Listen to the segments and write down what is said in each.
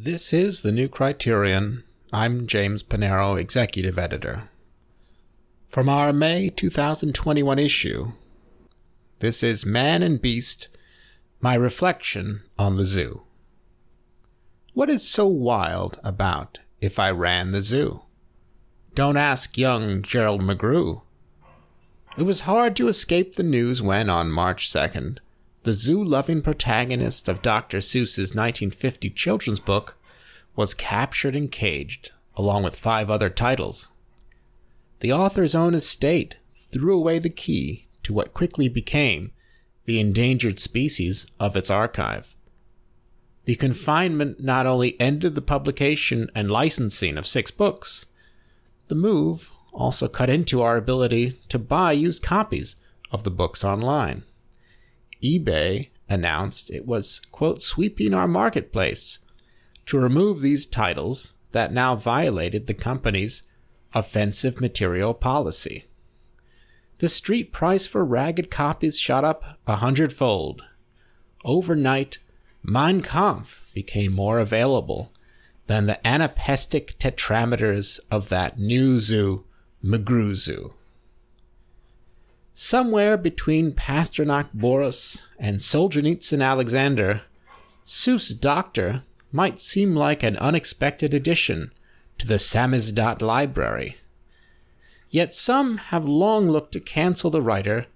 This is the new Criterion. I'm James Panero, Executive Editor. From our May 2021 issue, this is Man and Beast My Reflection on the Zoo. What is so wild about If I Ran the Zoo? Don't ask young Gerald McGrew. It was hard to escape the news when, on March 2nd, the zoo loving protagonist of Dr. Seuss's 1950 children's book was captured and caged, along with five other titles. The author's own estate threw away the key to what quickly became the endangered species of its archive. The confinement not only ended the publication and licensing of six books, the move also cut into our ability to buy used copies of the books online eBay announced it was, quote, sweeping our marketplace to remove these titles that now violated the company's offensive material policy. The street price for ragged copies shot up a hundredfold. Overnight, Mein Kampf became more available than the anapestic tetrameters of that new zoo, McGrew Zoo. Somewhere between Pasternak Boris and Solzhenitsyn Alexander, Seuss Doctor might seem like an unexpected addition to the Samizdat library. Yet some have long looked to cancel the writer,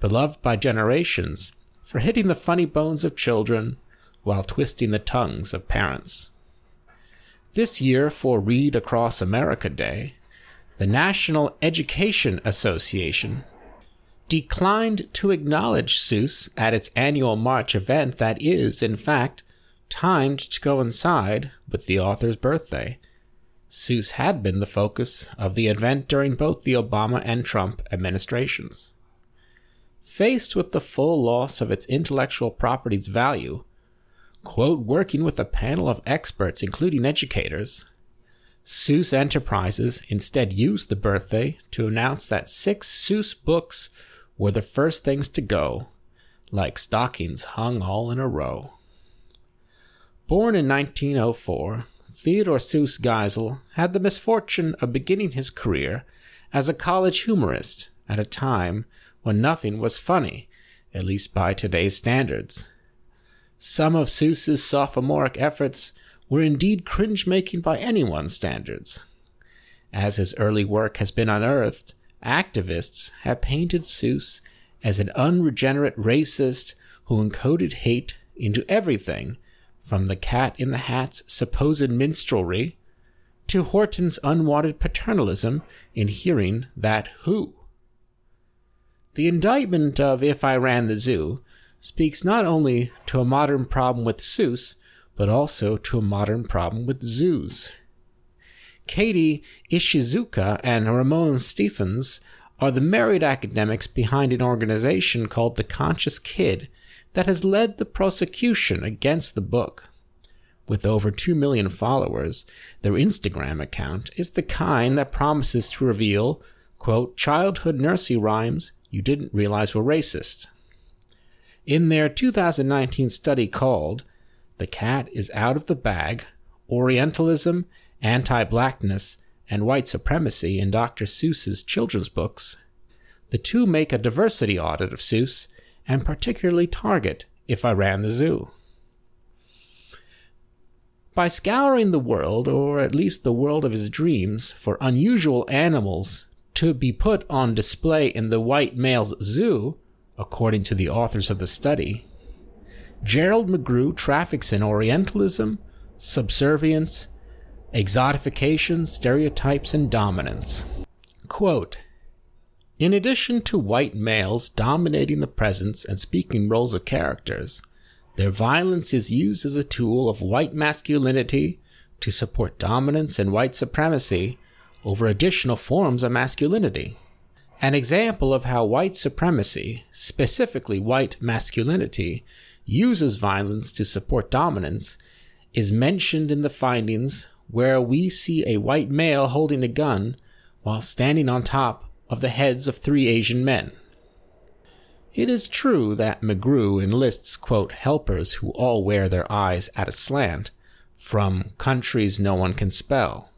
beloved by generations, for hitting the funny bones of children while twisting the tongues of parents. This year, for Read Across America Day, the National Education Association declined to acknowledge Seuss at its annual March event that is, in fact, timed to coincide with the author's birthday. Seuss had been the focus of the event during both the Obama and Trump administrations. Faced with the full loss of its intellectual property's value, quote, working with a panel of experts, including educators, Seuss Enterprises instead used the birthday to announce that six Seuss books were the first things to go, like stockings hung all in a row. Born in 1904, Theodore Seuss Geisel had the misfortune of beginning his career as a college humorist at a time when nothing was funny, at least by today's standards. Some of Seuss's sophomoric efforts were indeed cringe making by anyone's standards. As his early work has been unearthed, activists have painted Seuss as an unregenerate racist who encoded hate into everything from the cat in the hat's supposed minstrelry to Horton's unwanted paternalism in hearing that who. The indictment of If I Ran the Zoo speaks not only to a modern problem with Seuss, but also to a modern problem with zoos. Katie Ishizuka and Ramon Stephens are the married academics behind an organization called The Conscious Kid that has led the prosecution against the book. With over 2 million followers, their Instagram account is the kind that promises to reveal, quote, childhood nursery rhymes you didn't realize were racist. In their 2019 study called The Cat is Out of the Bag Orientalism anti blackness, and white supremacy in Dr. Seuss's children's books, the two make a diversity audit of Seuss and particularly target If I Ran the Zoo. By scouring the world, or at least the world of his dreams, for unusual animals to be put on display in the white male's zoo, according to the authors of the study, Gerald McGrew traffics in Orientalism, subservience, exotification, stereotypes, and dominance. Quote, in addition to white males dominating the presence and speaking roles of characters, their violence is used as a tool of white masculinity to support dominance and white supremacy over additional forms of masculinity. An example of how white supremacy, specifically white masculinity, uses violence to support dominance is mentioned in the findings where we see a white male holding a gun while standing on top of the heads of three Asian men. It is true that McGrew enlists, quote, helpers who all wear their eyes at a slant from countries no one can spell.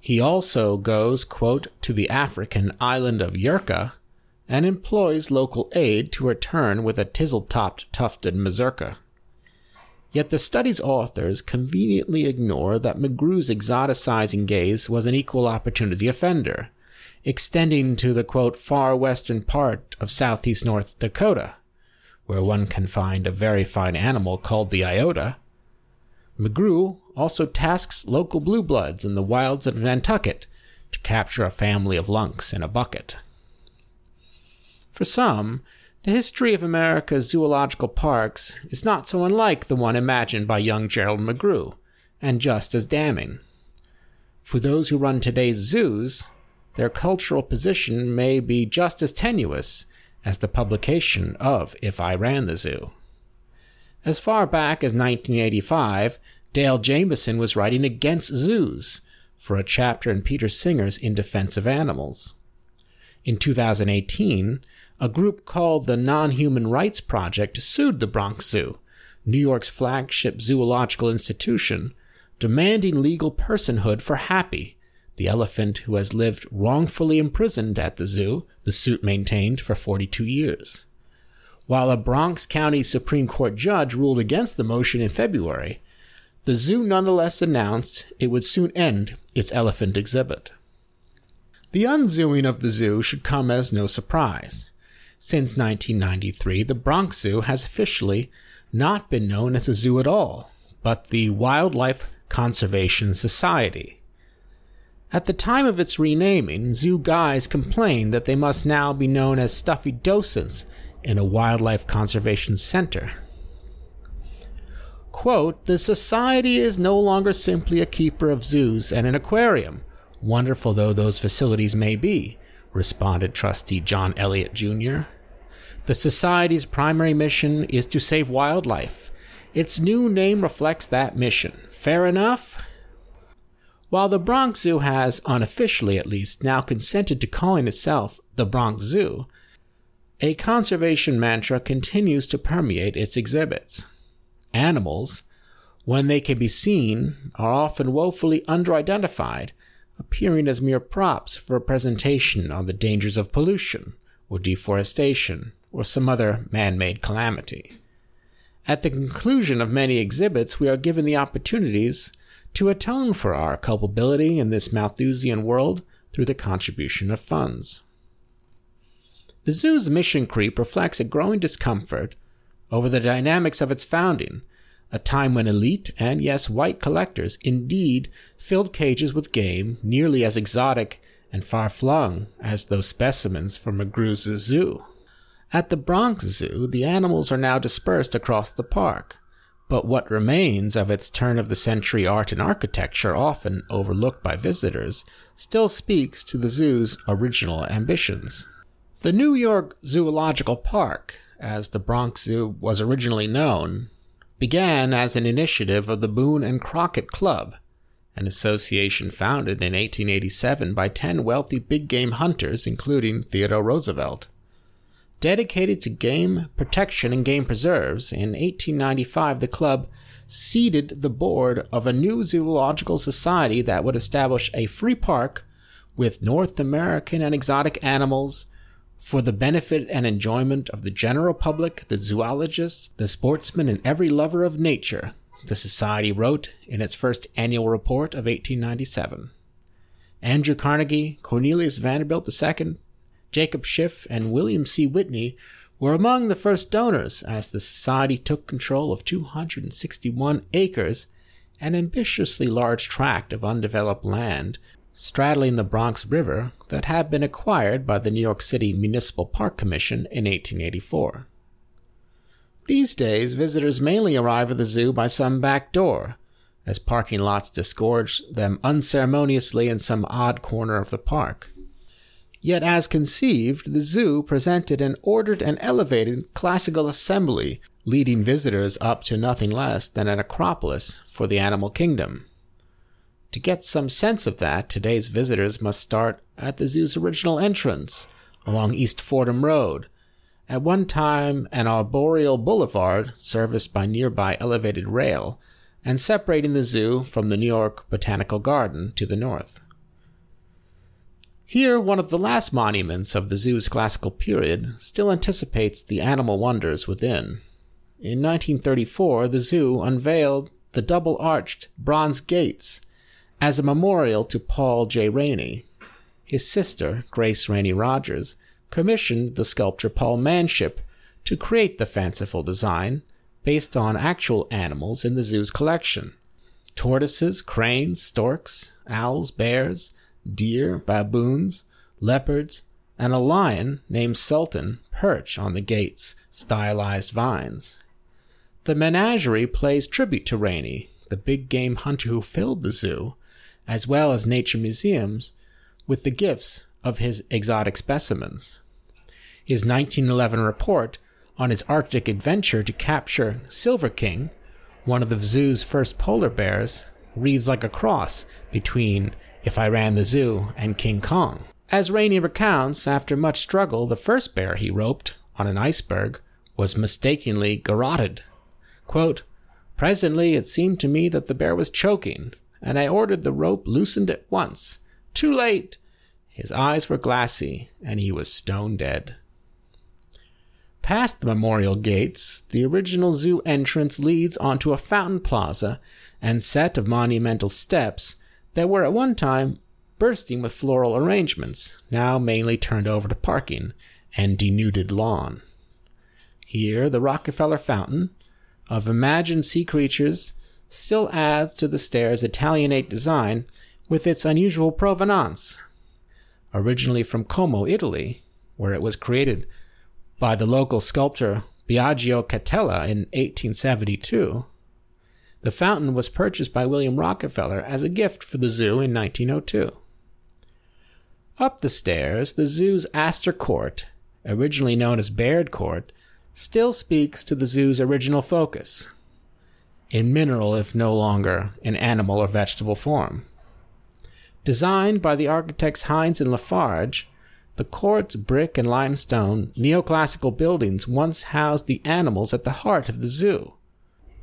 He also goes, quote, to the African island of Yerka and employs local aid to return with a tizzle-topped tufted mazurka. Yet the study's authors conveniently ignore that McGrew's exoticizing gaze was an equal opportunity offender, extending to the quote, far western part of southeast North Dakota, where one can find a very fine animal called the iota. McGrew also tasks local blue bloods in the wilds of Nantucket to capture a family of lunks in a bucket. For some, the history of America's zoological parks is not so unlike the one imagined by young Gerald McGrew, and just as damning. For those who run today's zoos, their cultural position may be just as tenuous as the publication of If I Ran the Zoo. As far back as 1985, Dale Jamieson was writing against zoos for a chapter in Peter Singer's In Defense of Animals. In 2018, a group called the Non Human Rights Project sued the Bronx Zoo, New York's flagship zoological institution, demanding legal personhood for Happy, the elephant who has lived wrongfully imprisoned at the zoo, the suit maintained for 42 years. While a Bronx County Supreme Court judge ruled against the motion in February, the zoo nonetheless announced it would soon end its elephant exhibit. The unzooing of the zoo should come as no surprise. Since 1993, the Bronx Zoo has officially not been known as a zoo at all, but the Wildlife Conservation Society. At the time of its renaming, zoo guys complained that they must now be known as stuffy docents in a wildlife conservation center. Quote, the society is no longer simply a keeper of zoos and an aquarium, wonderful though those facilities may be, responded trustee John Elliott Jr. The society's primary mission is to save wildlife. Its new name reflects that mission. Fair enough? While the Bronx Zoo has, unofficially at least, now consented to calling itself the Bronx Zoo, a conservation mantra continues to permeate its exhibits. Animals, when they can be seen, are often woefully underidentified, appearing as mere props for a presentation on the dangers of pollution, or deforestation, or some other man made calamity. At the conclusion of many exhibits, we are given the opportunities to atone for our culpability in this Malthusian world through the contribution of funds. The zoo's mission creep reflects a growing discomfort over the dynamics of its founding, a time when elite and, yes, white collectors indeed filled cages with game nearly as exotic and far flung as those specimens from McGrew's zoo. At the Bronx Zoo, the animals are now dispersed across the park, but what remains of its turn of the century art and architecture, often overlooked by visitors, still speaks to the zoo's original ambitions. The New York Zoological Park, as the Bronx Zoo was originally known, began as an initiative of the Boone and Crockett Club, an association founded in 1887 by 10 wealthy big game hunters, including Theodore Roosevelt. Dedicated to game protection and game preserves, in 1895 the club seeded the board of a new zoological society that would establish a free park with North American and exotic animals for the benefit and enjoyment of the general public, the zoologists, the sportsmen, and every lover of nature, the society wrote in its first annual report of 1897. Andrew Carnegie, Cornelius Vanderbilt II, Jacob Schiff, and William C. Whitney were among the first donors as the society took control of 261 acres, an ambitiously large tract of undeveloped land straddling the Bronx River that had been acquired by the New York City Municipal Park Commission in 1884. These days, visitors mainly arrive at the zoo by some back door, as parking lots disgorge them unceremoniously in some odd corner of the park. Yet, as conceived, the zoo presented an ordered and elevated classical assembly, leading visitors up to nothing less than an acropolis for the animal kingdom. To get some sense of that, today's visitors must start at the zoo's original entrance, along East Fordham Road, at one time an arboreal boulevard serviced by nearby elevated rail, and separating the zoo from the New York Botanical Garden to the north. Here, one of the last monuments of the zoo's classical period still anticipates the animal wonders within. In 1934, the zoo unveiled the double arched bronze gates as a memorial to Paul J. Rainey. His sister, Grace Rainey Rogers, commissioned the sculptor Paul Manship to create the fanciful design based on actual animals in the zoo's collection tortoises, cranes, storks, owls, bears, deer, baboons, leopards, and a lion named Sultan perch on the gate's stylized vines. The menagerie plays tribute to Rainey, the big game hunter who filled the zoo, as well as nature museums, with the gifts of his exotic specimens. His 1911 report on his Arctic adventure to capture Silver King, one of the zoo's first polar bears, reads like a cross between if I ran the zoo, and King Kong. As Rainey recounts, after much struggle, the first bear he roped on an iceberg was mistakenly garroted. Quote, Presently it seemed to me that the bear was choking, and I ordered the rope loosened at once. Too late! His eyes were glassy, and he was stone dead. Past the memorial gates, the original zoo entrance leads onto a fountain plaza and set of monumental steps that were at one time bursting with floral arrangements, now mainly turned over to parking and denuded lawn. Here, the Rockefeller Fountain, of imagined sea creatures, still adds to the stair's Italianate design with its unusual provenance. Originally from Como, Italy, where it was created by the local sculptor Biagio Catella in 1872, the fountain was purchased by William Rockefeller as a gift for the zoo in 1902. Up the stairs, the zoo's Astor Court, originally known as Baird Court, still speaks to the zoo's original focus in mineral, if no longer in animal or vegetable form. Designed by the architects Heins and Lafarge, the court's brick and limestone neoclassical buildings once housed the animals at the heart of the zoo.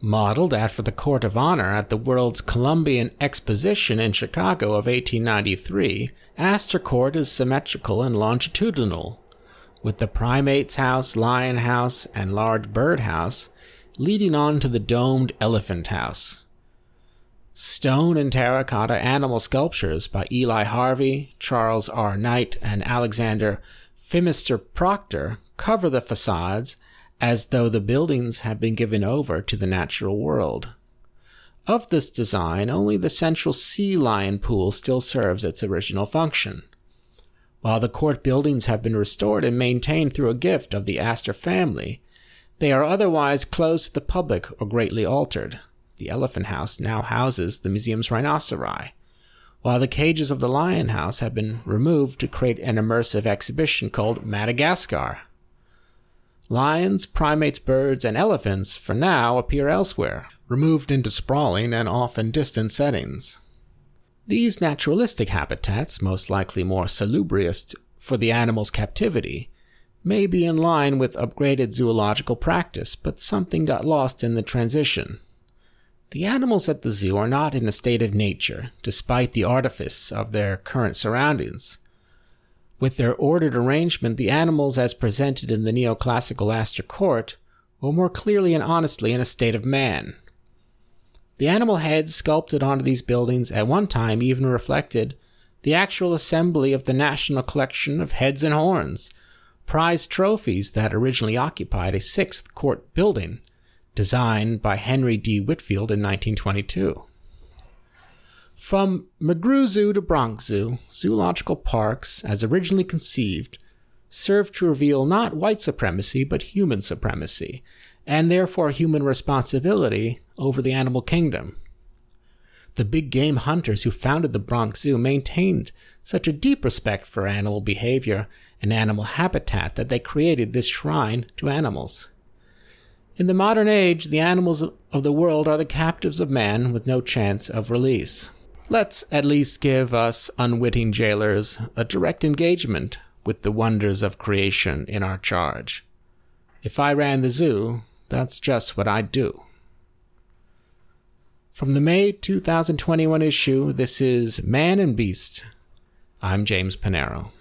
Modeled after the Court of Honor at the World's Columbian Exposition in Chicago of 1893, Astor Court is symmetrical and longitudinal, with the Primates House, Lion House, and Large Bird House leading on to the domed Elephant House. Stone and terracotta animal sculptures by Eli Harvey, Charles R. Knight, and Alexander Phimister Proctor cover the facades as though the buildings had been given over to the natural world. Of this design, only the central sea lion pool still serves its original function. While the court buildings have been restored and maintained through a gift of the Astor family, they are otherwise closed to the public or greatly altered. The Elephant House now houses the museum's rhinoceri, while the cages of the Lion House have been removed to create an immersive exhibition called Madagascar. Lions, primates, birds, and elephants, for now, appear elsewhere, removed into sprawling and often distant settings. These naturalistic habitats, most likely more salubrious for the animal's captivity, may be in line with upgraded zoological practice, but something got lost in the transition. The animals at the zoo are not in a state of nature, despite the artifice of their current surroundings. With their ordered arrangement, the animals as presented in the neoclassical Astor Court were more clearly and honestly in a state of man. The animal heads sculpted onto these buildings at one time even reflected the actual assembly of the National Collection of Heads and Horns, prized trophies that originally occupied a sixth court building, designed by Henry D. Whitfield in 1922. From McGrew Zoo to Bronx Zoo, zoological parks, as originally conceived, serve to reveal not white supremacy but human supremacy, and therefore human responsibility over the animal kingdom. The big game hunters who founded the Bronx Zoo maintained such a deep respect for animal behavior and animal habitat that they created this shrine to animals. In the modern age, the animals of the world are the captives of man with no chance of release. Let's at least give us unwitting jailers a direct engagement with the wonders of creation in our charge. If I ran the zoo, that's just what I'd do. From the May 2021 issue, this is Man and Beast. I'm James Panero.